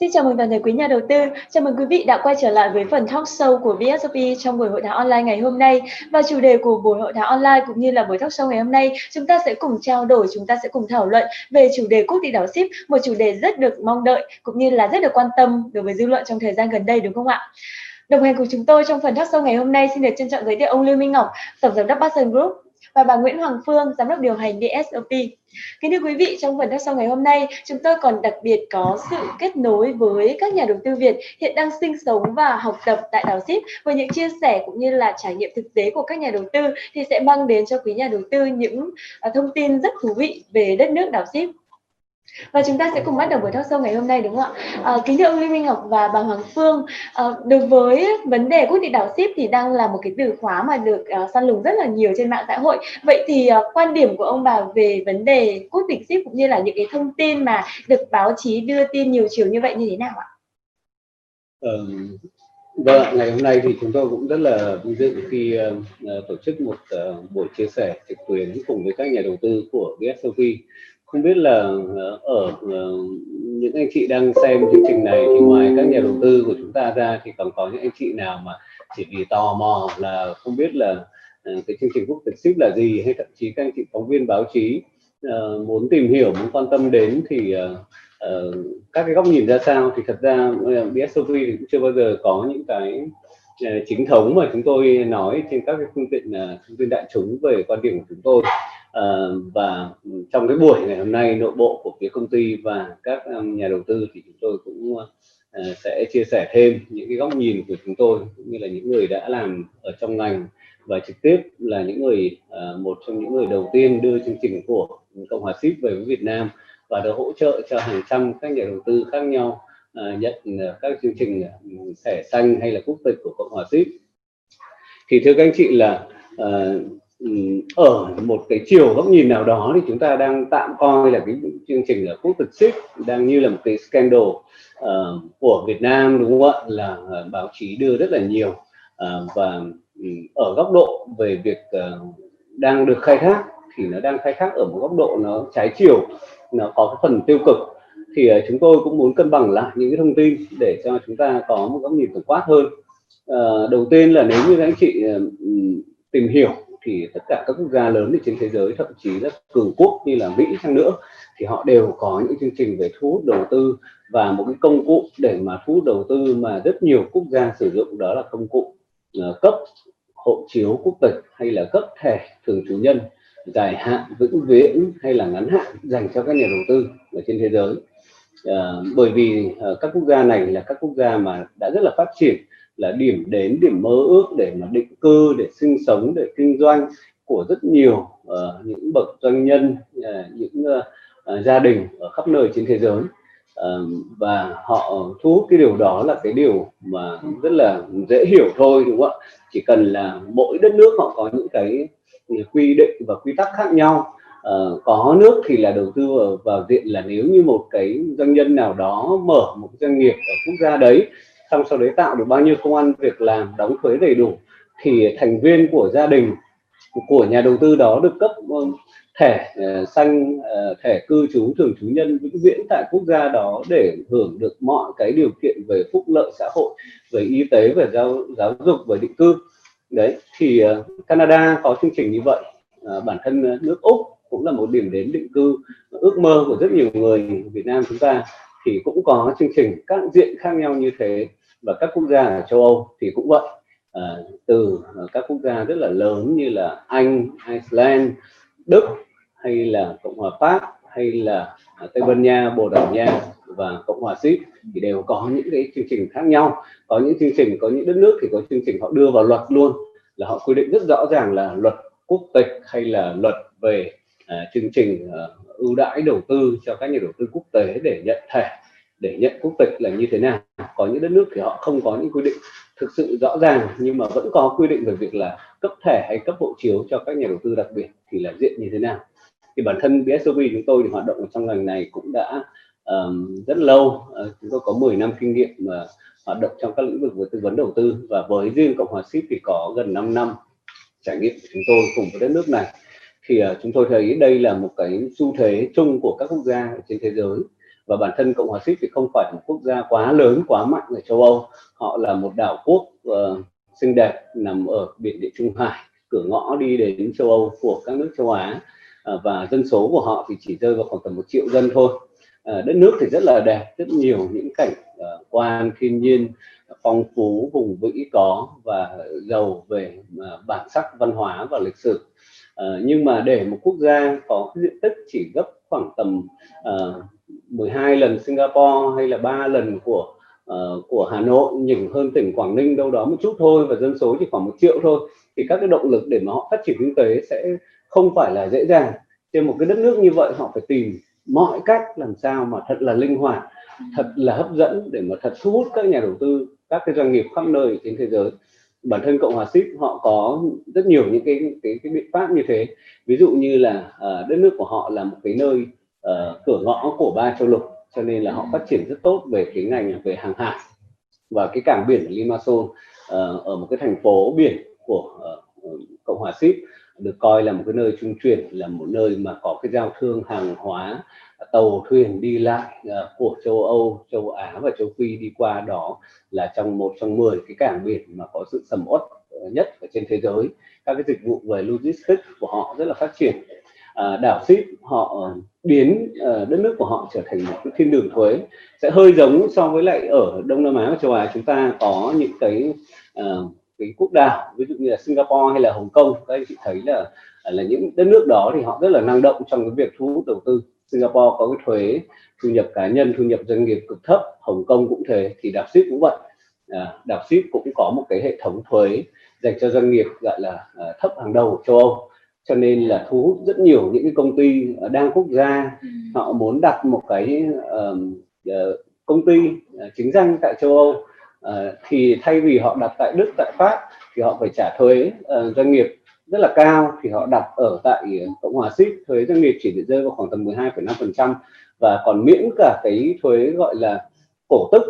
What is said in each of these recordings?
Xin chào mừng toàn thể quý nhà đầu tư. Chào mừng quý vị đã quay trở lại với phần talk show của VSOP trong buổi hội thảo online ngày hôm nay. Và chủ đề của buổi hội thảo online cũng như là buổi talk show ngày hôm nay, chúng ta sẽ cùng trao đổi, chúng ta sẽ cùng thảo luận về chủ đề quốc tịch đảo ship, một chủ đề rất được mong đợi cũng như là rất được quan tâm đối với dư luận trong thời gian gần đây đúng không ạ? Đồng hành cùng chúng tôi trong phần talk show ngày hôm nay xin được trân trọng giới thiệu ông Lưu Minh Ngọc, tổng giám đốc Boston Group và bà Nguyễn Hoàng Phương, giám đốc điều hành dsop Kính thưa quý vị, trong phần đất sau ngày hôm nay, chúng tôi còn đặc biệt có sự kết nối với các nhà đầu tư Việt hiện đang sinh sống và học tập tại đảo ship với những chia sẻ cũng như là trải nghiệm thực tế của các nhà đầu tư thì sẽ mang đến cho quý nhà đầu tư những à, thông tin rất thú vị về đất nước đảo ship. Và chúng ta sẽ cùng bắt đầu buổi talk show ngày hôm nay đúng không ạ? À, kính thưa ông Lê Minh Ngọc và bà Hoàng Phương, à, đối với vấn đề quốc tịch đảo ship thì đang là một cái từ khóa mà được uh, săn lùng rất là nhiều trên mạng xã hội. Vậy thì uh, quan điểm của ông bà về vấn đề quốc tịch ship cũng như là những cái thông tin mà được báo chí đưa tin nhiều chiều như vậy như thế nào ạ? Ừ, vâng, ngày hôm nay thì chúng tôi cũng rất là vinh dự khi uh, tổ chức một uh, buổi chia sẻ trực tuyến cùng với các nhà đầu tư của VSOP không biết là ờ, ở ờ, những anh chị đang xem chương trình này thì ngoài các nhà đầu tư của chúng ta ra thì còn có những anh chị nào mà chỉ vì tò mò là không biết là ờ, cái chương trình quốc tịch ship là gì hay thậm chí các anh chị phóng viên báo chí uh, muốn tìm hiểu muốn quan tâm đến thì uh, uh, các cái góc nhìn ra sao? Thì thật ra uh, thì cũng chưa bao giờ có những cái uh, chính thống mà chúng tôi nói trên các cái phương tiện uh, thông tin đại chúng về quan điểm của chúng tôi. Uh, và trong cái buổi ngày hôm nay nội bộ của phía công ty và các um, nhà đầu tư thì chúng tôi cũng uh, sẽ chia sẻ thêm những cái góc nhìn của chúng tôi cũng như là những người đã làm ở trong ngành và trực tiếp là những người uh, một trong những người đầu tiên đưa chương trình của Cộng hòa Ship về với Việt Nam và đã hỗ trợ cho hàng trăm các nhà đầu tư khác nhau uh, nhận uh, các chương trình thẻ xanh hay là quốc tịch của Cộng hòa Ship. Thì thưa các anh chị là uh, ở một cái chiều góc nhìn nào đó thì chúng ta đang tạm coi là cái chương trình là quốc tịch xích đang như là một cái scandal uh, của Việt Nam đúng không ạ? Là uh, báo chí đưa rất là nhiều uh, và um, ở góc độ về việc uh, đang được khai thác thì nó đang khai thác ở một góc độ nó trái chiều nó có cái phần tiêu cực. Thì uh, chúng tôi cũng muốn cân bằng lại những cái thông tin để cho chúng ta có một góc nhìn tổng quát hơn. Uh, đầu tiên là nếu như các anh chị uh, tìm hiểu thì tất cả các quốc gia lớn trên thế giới thậm chí là cường quốc như là Mỹ chăng nữa thì họ đều có những chương trình về thu hút đầu tư và một cái công cụ để mà thu hút đầu tư mà rất nhiều quốc gia sử dụng đó là công cụ ờ, cấp hộ chiếu quốc tịch hay là cấp thẻ thường trú nhân dài hạn vĩnh viễn hay là ngắn hạn dành cho các nhà đầu tư ở trên thế giới. À, bởi vì ờ, các quốc gia này là các quốc gia mà đã rất là phát triển là điểm đến điểm mơ ước để mà định cư để sinh sống để kinh doanh của rất nhiều uh, những bậc doanh nhân uh, những uh, gia đình ở khắp nơi trên thế giới. Uh, và họ thu hút cái điều đó là cái điều mà rất là dễ hiểu thôi đúng không ạ? Chỉ cần là mỗi đất nước họ có những cái quy định và quy tắc khác nhau. Uh, có nước thì là đầu tư vào, vào diện là nếu như một cái doanh nhân nào đó mở một doanh nghiệp ở quốc gia đấy xong sau đấy tạo được bao nhiêu công an việc làm, đóng thuế đầy đủ, thì thành viên của gia đình, của nhà đầu tư đó được cấp ờ, thẻ ờ, xanh ờ, thẻ cư trú, thường trú nhân vĩnh viễn tại quốc gia đó để hưởng được mọi cái điều kiện về phúc lợi xã hội, về y tế, về giáo giáo dục, về định cư. Đấy, thì Canada có chương trình như vậy. Bản thân nước úc cũng là một điểm đến định cư ước mơ của rất nhiều người Việt Nam chúng ta, thì cũng có chương trình các diện khác nhau như thế và các quốc gia ở châu Âu thì cũng vậy. À, từ ờ, các quốc gia rất là lớn như là Anh, Iceland, Đức hay là Cộng hòa Pháp hay là ờ, Tây Ban Nha, Bồ Đào Nha và Cộng hòa Síp thì đều có những cái chương trình khác nhau. Có những chương trình có những đất nước thì có chương trình họ đưa vào luật luôn là họ quy định rất rõ ràng là luật quốc tịch hay là luật về à, chương trình à, ưu đãi đầu tư cho các nhà đầu tư quốc tế để nhận thẻ để nhận quốc tịch là như thế nào. Có những đất nước thì họ không có những quy định thực sự rõ ràng nhưng mà vẫn có quy định về việc là cấp thẻ hay cấp hộ chiếu cho các nhà đầu tư đặc biệt thì là diện như thế nào. Thì bản thân BSOV chúng tôi thì hoạt động trong ngành này cũng đã um, rất lâu. Uh, chúng tôi có 10 năm kinh nghiệm mà hoạt động trong các lĩnh vực về tư vấn đầu tư và với riêng cộng hòa ship thì có gần 5 năm trải nghiệm của chúng tôi cùng với đất nước này. Thì uh, chúng tôi thấy đây là một cái xu thế chung của các quốc gia trên thế giới và bản thân cộng hòa ship thì không phải một quốc gia quá lớn quá mạnh ở châu âu. Họ là một đảo quốc uh, xinh đẹp nằm ở biển địa trung hải cửa ngõ đi đến châu âu của các nước châu á. Uh, và dân số của họ thì chỉ rơi vào khoảng tầm một triệu dân thôi. Uh, đất nước thì rất là đẹp rất nhiều những cảnh uh, quan thiên nhiên phong phú vùng vĩ có và giàu về uh, bản sắc văn hóa và lịch sử. Uh, nhưng mà để một quốc gia có diện tích chỉ gấp khoảng tầm ờ, uh, 12 lần Singapore hay là ba lần của uh, của Hà Nội nhỉnh hơn tỉnh Quảng Ninh đâu đó một chút thôi và dân số chỉ khoảng một triệu thôi thì các cái động lực để mà họ phát triển kinh tế sẽ không phải là dễ dàng. Trên một cái đất nước như vậy họ phải tìm mọi cách làm sao mà thật là linh hoạt thật là hấp dẫn để mà thật thu hút các nhà đầu tư các cái doanh nghiệp khắp nơi trên thế giới bản thân cộng hòa ship họ có rất nhiều những cái cái, cái biện pháp như thế. Ví dụ như là uh, đất nước của họ là một cái nơi uh, cửa ngõ của ba châu lục cho nên là họ phát triển rất tốt về cái ngành về hàng hải và cái cảng biển Limassol uh, ở một cái thành phố biển của uh, cộng hòa ship được coi là một cái nơi trung chuyển là một nơi mà có cái giao thương hàng hóa tàu thuyền đi lại à, của châu Âu, châu Á và châu Phi đi qua đó là trong một trong 10 cái cảng biển mà có sự sầm uất ờ, nhất ở trên thế giới. Các cái dịch vụ về logistics của họ rất là phát triển. À, đảo ship họ biến ờ, đất nước của họ trở thành một cái thiên đường thuế sẽ hơi giống so với lại ở Đông Nam Á và châu Á chúng ta có những cái uh, cái quốc đảo ví dụ như là Singapore hay là Hồng Kông các anh chị thấy là là những đất nước đó thì họ rất là năng động trong cái việc thu hút đầu tư Singapore có cái thuế thu nhập cá nhân thu nhập doanh nghiệp cực thấp Hồng Kông cũng thế thì đảo ship cũng vậy. À, đảo ship cũng có một cái hệ thống thuế dành cho doanh nghiệp gọi là à, thấp hàng đầu của châu Âu. Cho nên là thu hút rất nhiều những cái công ty đa quốc gia. Ừ. họ muốn đặt một cái uh, công ty uh, chính danh tại châu Âu. Uh, thì thay vì họ đặt tại Đức tại Pháp thì họ phải trả thuế uh, doanh nghiệp rất là cao thì họ đặt ở tại ờ, Cộng hòa Ship thuế doanh nghiệp chỉ được rơi vào khoảng tầm 12,5% và còn miễn cả cái thuế gọi là cổ tức.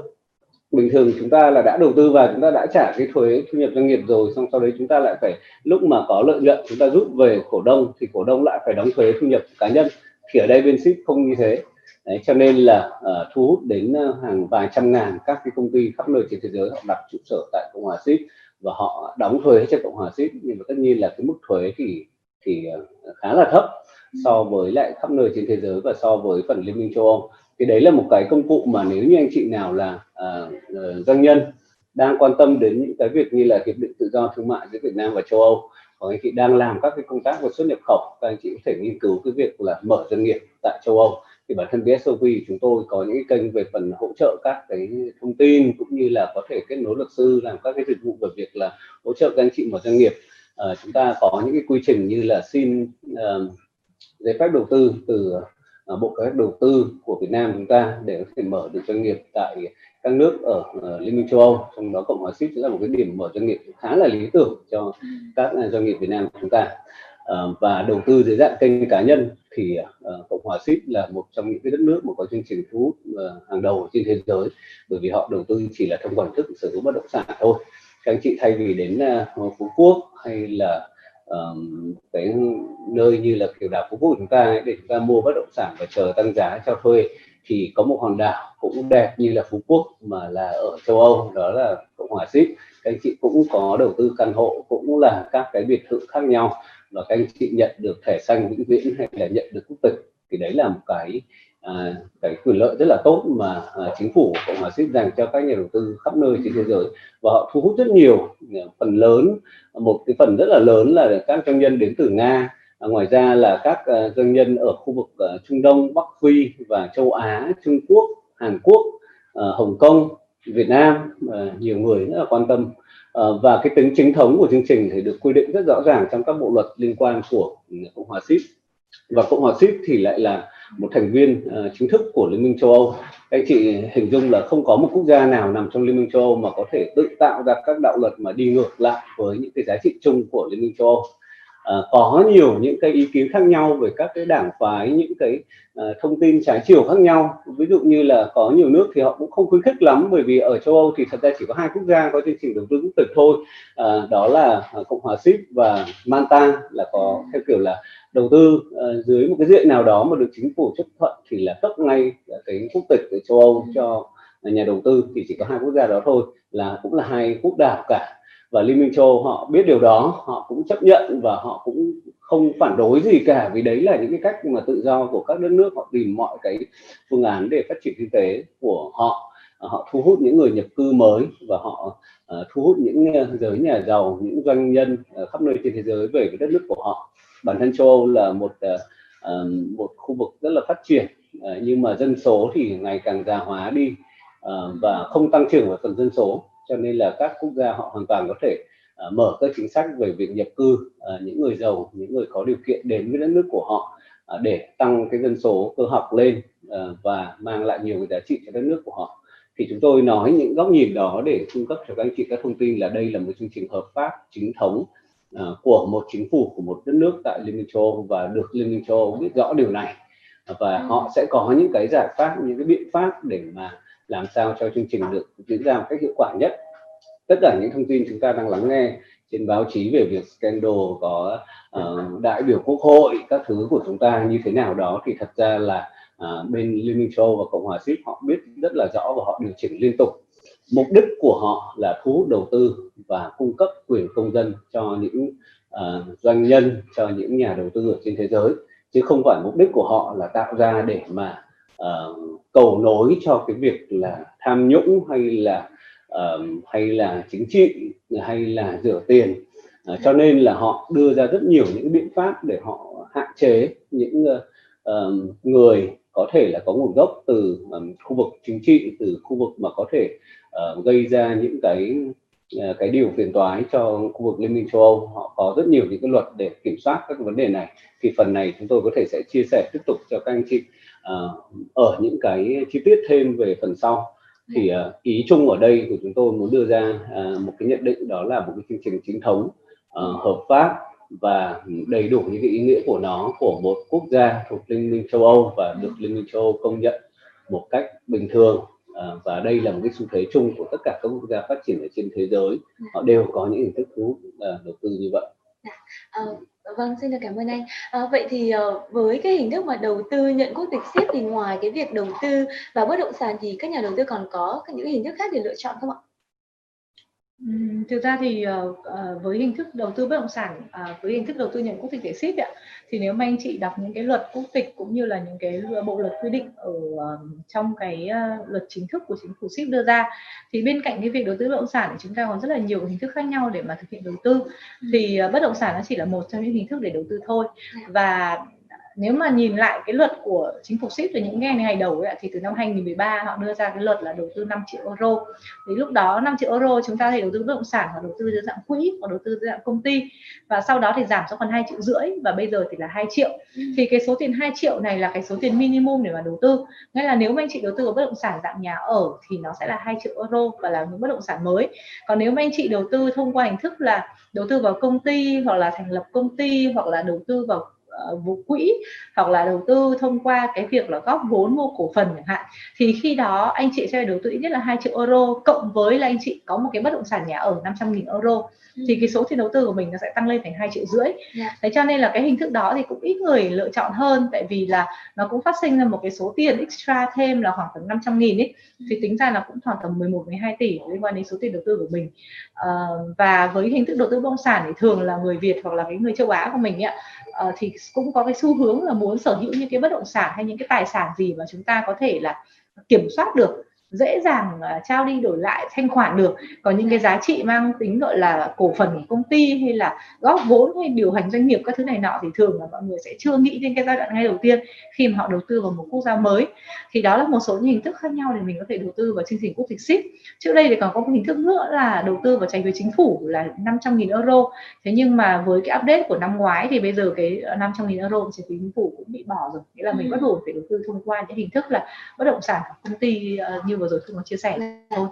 Bình thường chúng ta là đã đầu tư và chúng ta đã trả cái thuế thu nhập doanh nghiệp rồi xong sau đấy chúng ta lại phải lúc mà có lợi nhuận chúng ta rút về cổ đông thì cổ đông lại phải đóng thuế thu nhập cá nhân. Thì ở đây bên ship không như thế. Đấy, cho nên là uh, thu hút đến uh, hàng vài trăm ngàn các cái công ty khắp nơi trên thế giới họ đặt trụ sở tại cộng hòa ship và họ đóng thuế cho cộng hòa ship nhưng mà tất nhiên là cái mức thuế thì thì uh, khá là thấp so với lại khắp nơi trên thế giới và so với phần liên minh châu âu. Thì đấy là một cái công cụ mà nếu như anh chị nào là uh, doanh nhân đang quan tâm đến những cái việc như là hiệp định tự do thương mại giữa Việt Nam và châu Âu hoặc anh chị đang làm các cái công tác về xuất nhập khẩu các anh chị có thể nghiên cứu cái việc là mở doanh nghiệp tại châu Âu thì bản thân BSOV chúng tôi có những kênh về phần hỗ trợ các cái thông tin cũng như là có thể kết nối luật sư làm các cái dịch vụ về việc là hỗ trợ các anh chị mở doanh nghiệp. À, chúng ta có những cái quy trình như là xin uh, giấy phép đầu tư từ uh, bộ kế hoạch đầu tư của Việt Nam chúng ta để có thể mở được doanh nghiệp tại các nước ở uh, Liên minh châu Âu. Trong đó Cộng hòa Ship là một cái điểm mở doanh nghiệp khá là lý tưởng cho ừ. các doanh nghiệp Việt Nam của chúng ta. Uh, và đầu tư dưới dạng kênh cá nhân thì uh, Cộng hòa Ship là một trong những cái đất nước mà có chương trình thu hút uh, hàng đầu trên thế giới bởi vì họ đầu tư chỉ là thông qua thức sở hữu bất động sản thôi. Các anh chị thay vì đến uh, Phú Quốc hay là um, cái nơi như là kiểu đảo Phú Quốc của chúng ta ấy, để chúng ta mua bất động sản và chờ tăng giá cho thuê thì có một hòn đảo cũng đẹp như là Phú Quốc mà là ở châu Âu đó là Cộng hòa Ship các anh chị cũng có đầu tư căn hộ cũng là các cái biệt thự khác nhau và các anh chị nhận được thẻ xanh vĩnh viễn hay là nhận được quốc tịch thì đấy là một cái à, cái quyền lợi rất là tốt mà à, chính phủ cộng hòa ship dành cho các nhà đầu tư khắp nơi trên thế giới. Và họ thu hút rất nhiều à, phần lớn một cái phần rất là lớn là các doanh nhân đến từ nga. À, ngoài ra là các uh, doanh nhân ở khu vực à, trung đông bắc phi và châu á trung quốc hàn quốc hồng kông việt nam uh, nhiều người rất là quan tâm. Ờ, và cái tính chính thống của chương trình thì được quy định rất rõ ràng trong các bộ luật liên quan của cộng hòa ship và cộng hòa ship thì lại là một thành viên uh, chính thức của liên minh châu âu. Anh chị hình dung là không có một quốc gia nào nằm trong liên minh châu âu mà có thể tự tạo ra các đạo luật mà đi ngược lại với những cái giá trị chung của liên minh châu âu uh, có nhiều những cái ý kiến khác nhau về các cái đảng phái những cái uh, thông tin trái chiều khác nhau. Ví dụ như là có nhiều nước thì họ cũng không khuyến khích lắm bởi vì ở châu Âu thì thật ra chỉ có hai quốc gia có chương trình đầu tư quốc tịch thôi. Uh, đó là Cộng hòa Ship và Malta là có theo kiểu là đầu tư uh, dưới một cái diện nào đó mà được chính phủ chấp thuận thì là cấp ngay cái quốc tịch ở châu Âu cho nhà đầu tư thì chỉ có hai quốc gia đó thôi là cũng là hai quốc đảo cả và Liên minh châu họ biết điều đó họ cũng chấp nhận và họ cũng không phản đối gì cả vì đấy là những cái cách mà tự do của các đất nước họ tìm mọi cái phương án để phát triển kinh tế của họ. Ờ, họ thu hút những người nhập cư mới và họ uh, thu hút những ờ, giới nhà giàu những doanh nhân uh, khắp nơi trên thế giới về cái đất nước của họ. Bản thân châu Âu là một uh, một khu vực rất là phát triển uh, nhưng mà dân số thì ngày càng già hóa đi uh, và không tăng trưởng vào phần dân số cho nên là các quốc gia họ hoàn toàn có thể uh, mở các chính sách về việc nhập cư uh, những người giàu những người có điều kiện đến với đất nước của họ uh, để tăng cái dân số cơ học lên uh, và mang lại nhiều cái giá trị cho đất nước của họ thì chúng tôi nói những góc nhìn đó để cung cấp cho các anh chị các thông tin là đây là một chương trình hợp pháp chính thống uh, của một chính phủ của một đất nước tại Liên minh châu Âu và được Liên minh châu Âu biết rõ điều này và ừ. họ sẽ có những cái giải pháp những cái biện pháp để mà làm sao cho chương trình được diễn ra một cách hiệu quả nhất. Tất cả những thông tin chúng ta đang lắng nghe trên báo chí về việc scandal có uh, đại biểu quốc hội các thứ của chúng ta như thế nào đó thì thật ra là uh, bên liên minh châu và cộng hòa ship họ biết rất là rõ và họ điều chỉnh liên tục. Mục đích của họ là thu hút đầu tư và cung cấp quyền công dân cho những uh, doanh nhân cho những nhà đầu tư ở trên thế giới chứ không phải mục đích của họ là tạo ra để mà uh, cầu nối cho cái việc là tham nhũng hay là uh, hay là chính trị hay là rửa tiền. Uh, cho nên là họ đưa ra rất nhiều những biện pháp để họ hạn chế những uh, người có thể là có nguồn gốc từ um, khu vực chính trị từ khu vực mà có thể uh, gây ra những cái uh, cái điều phiền toái cho khu vực liên minh châu Âu. Họ có rất nhiều những cái luật để kiểm soát các vấn đề này. Thì phần này chúng tôi có thể sẽ chia sẻ tiếp tục cho các anh chị ở những cái chi tiết thêm về phần sau thì uh, ý chung ở đây của chúng tôi muốn đưa ra uh, một cái nhận định đó là một cái chương trình chính thống hợp pháp và đầy đủ những cái ý nghĩa của nó của một quốc gia thuộc Liên minh châu Âu và được Liên minh châu Âu công nhận một cách bình thường. Và đây là một cái xu thế chung của tất cả các quốc gia phát triển ở trên thế giới. Họ đều có những hình thức thu hút đầu tư như vậy. À, vâng, xin được cảm ơn anh. À, vậy thì uh, với cái hình thức mà đầu tư nhận quốc tịch xếp thì ngoài cái việc đầu tư vào bất động sản thì các nhà đầu tư còn có những hình thức khác để lựa chọn không ạ? Thực ra thì uh, uh, với hình thức đầu tư bất động sản uh, với hình thức đầu tư nhận quốc tịch để ship ạ thì nếu mà anh chị đọc những cái luật quốc tịch cũng như là những cái bộ luật quy định ở uh, trong cái luật chính thức của chính phủ ship đưa ra thì bên cạnh cái việc đầu tư bất động sản thì chúng ta còn rất là nhiều hình thức khác nhau để mà thực hiện đầu tư. Thì bất động sản nó chỉ là một trong những hình thức để đầu tư thôi. Và nếu mà nhìn lại cái luật của chính phủ ship từ những ngày ngày đầu ấy, thì từ năm 2013 họ đưa ra cái luật là đầu tư 5 triệu euro. Thì lúc đó 5 triệu euro chúng ta thể đầu tư bất động sản hoặc đầu tư dưới dạng quỹ hoặc đầu tư dưới dạng công ty. Và sau đó thì giảm xuống còn 2 triệu rưỡi và bây giờ thì là 2 triệu. Ừ. thì cái số tiền 2 triệu này là cái số tiền minimum để mà đầu tư. Nghĩa là nếu mà anh chị đầu tư vào bất động sản dạng nhà ở thì nó sẽ là 2 triệu euro và là những bất động sản mới. Còn nếu mà anh chị đầu tư thông qua hình thức là đầu tư vào công ty hoặc là thành lập công ty hoặc là đầu tư vào uh, quỹ hoặc là đầu tư thông qua cái việc là góp vốn mua cổ phần chẳng hạn thì khi đó anh chị sẽ đầu tư ít nhất là 2 triệu euro cộng với là anh chị có một cái bất động sản nhà ở 500 nghìn euro ừ. thì cái số tiền đầu tư của mình nó sẽ tăng lên thành hai triệu rưỡi yeah. Dạ. thế cho nên là cái hình thức đó thì cũng ít người lựa chọn hơn tại vì là nó cũng phát sinh ra một cái số tiền extra thêm là khoảng tầm 500 nghìn ấy ừ. thì tính ra là cũng khoảng tầm 11 12 tỷ liên quan đến số tiền đầu tư của mình uh, và với hình thức đầu tư bất động sản thì thường là người Việt hoặc là cái người châu Á của mình ạ uh, thì cũng có cái xu hướng là muốn sở hữu những cái bất động sản hay những cái tài sản gì mà chúng ta có thể là kiểm soát được dễ dàng uh, trao đi đổi lại thanh khoản được. Còn những cái giá trị mang tính gọi là cổ phần của công ty hay là góp vốn hay điều hành doanh nghiệp các thứ này nọ thì thường là mọi người sẽ chưa nghĩ đến cái giai đoạn ngay đầu tiên khi mà họ đầu tư vào một quốc gia mới. Thì đó là một số những hình thức khác nhau để mình có thể đầu tư vào chương trình quốc tịch ship trước đây thì còn có một hình thức nữa là đầu tư vào trái phiếu chính phủ là 500.000 euro. Thế nhưng mà với cái update của năm ngoái thì bây giờ cái 500.000 euro trái phiếu chính phủ cũng bị bỏ rồi. Nghĩa là mình bắt buộc phải đầu tư thông qua những hình thức là bất động sản công ty uh, như vừa rồi Phương có chia sẻ thôi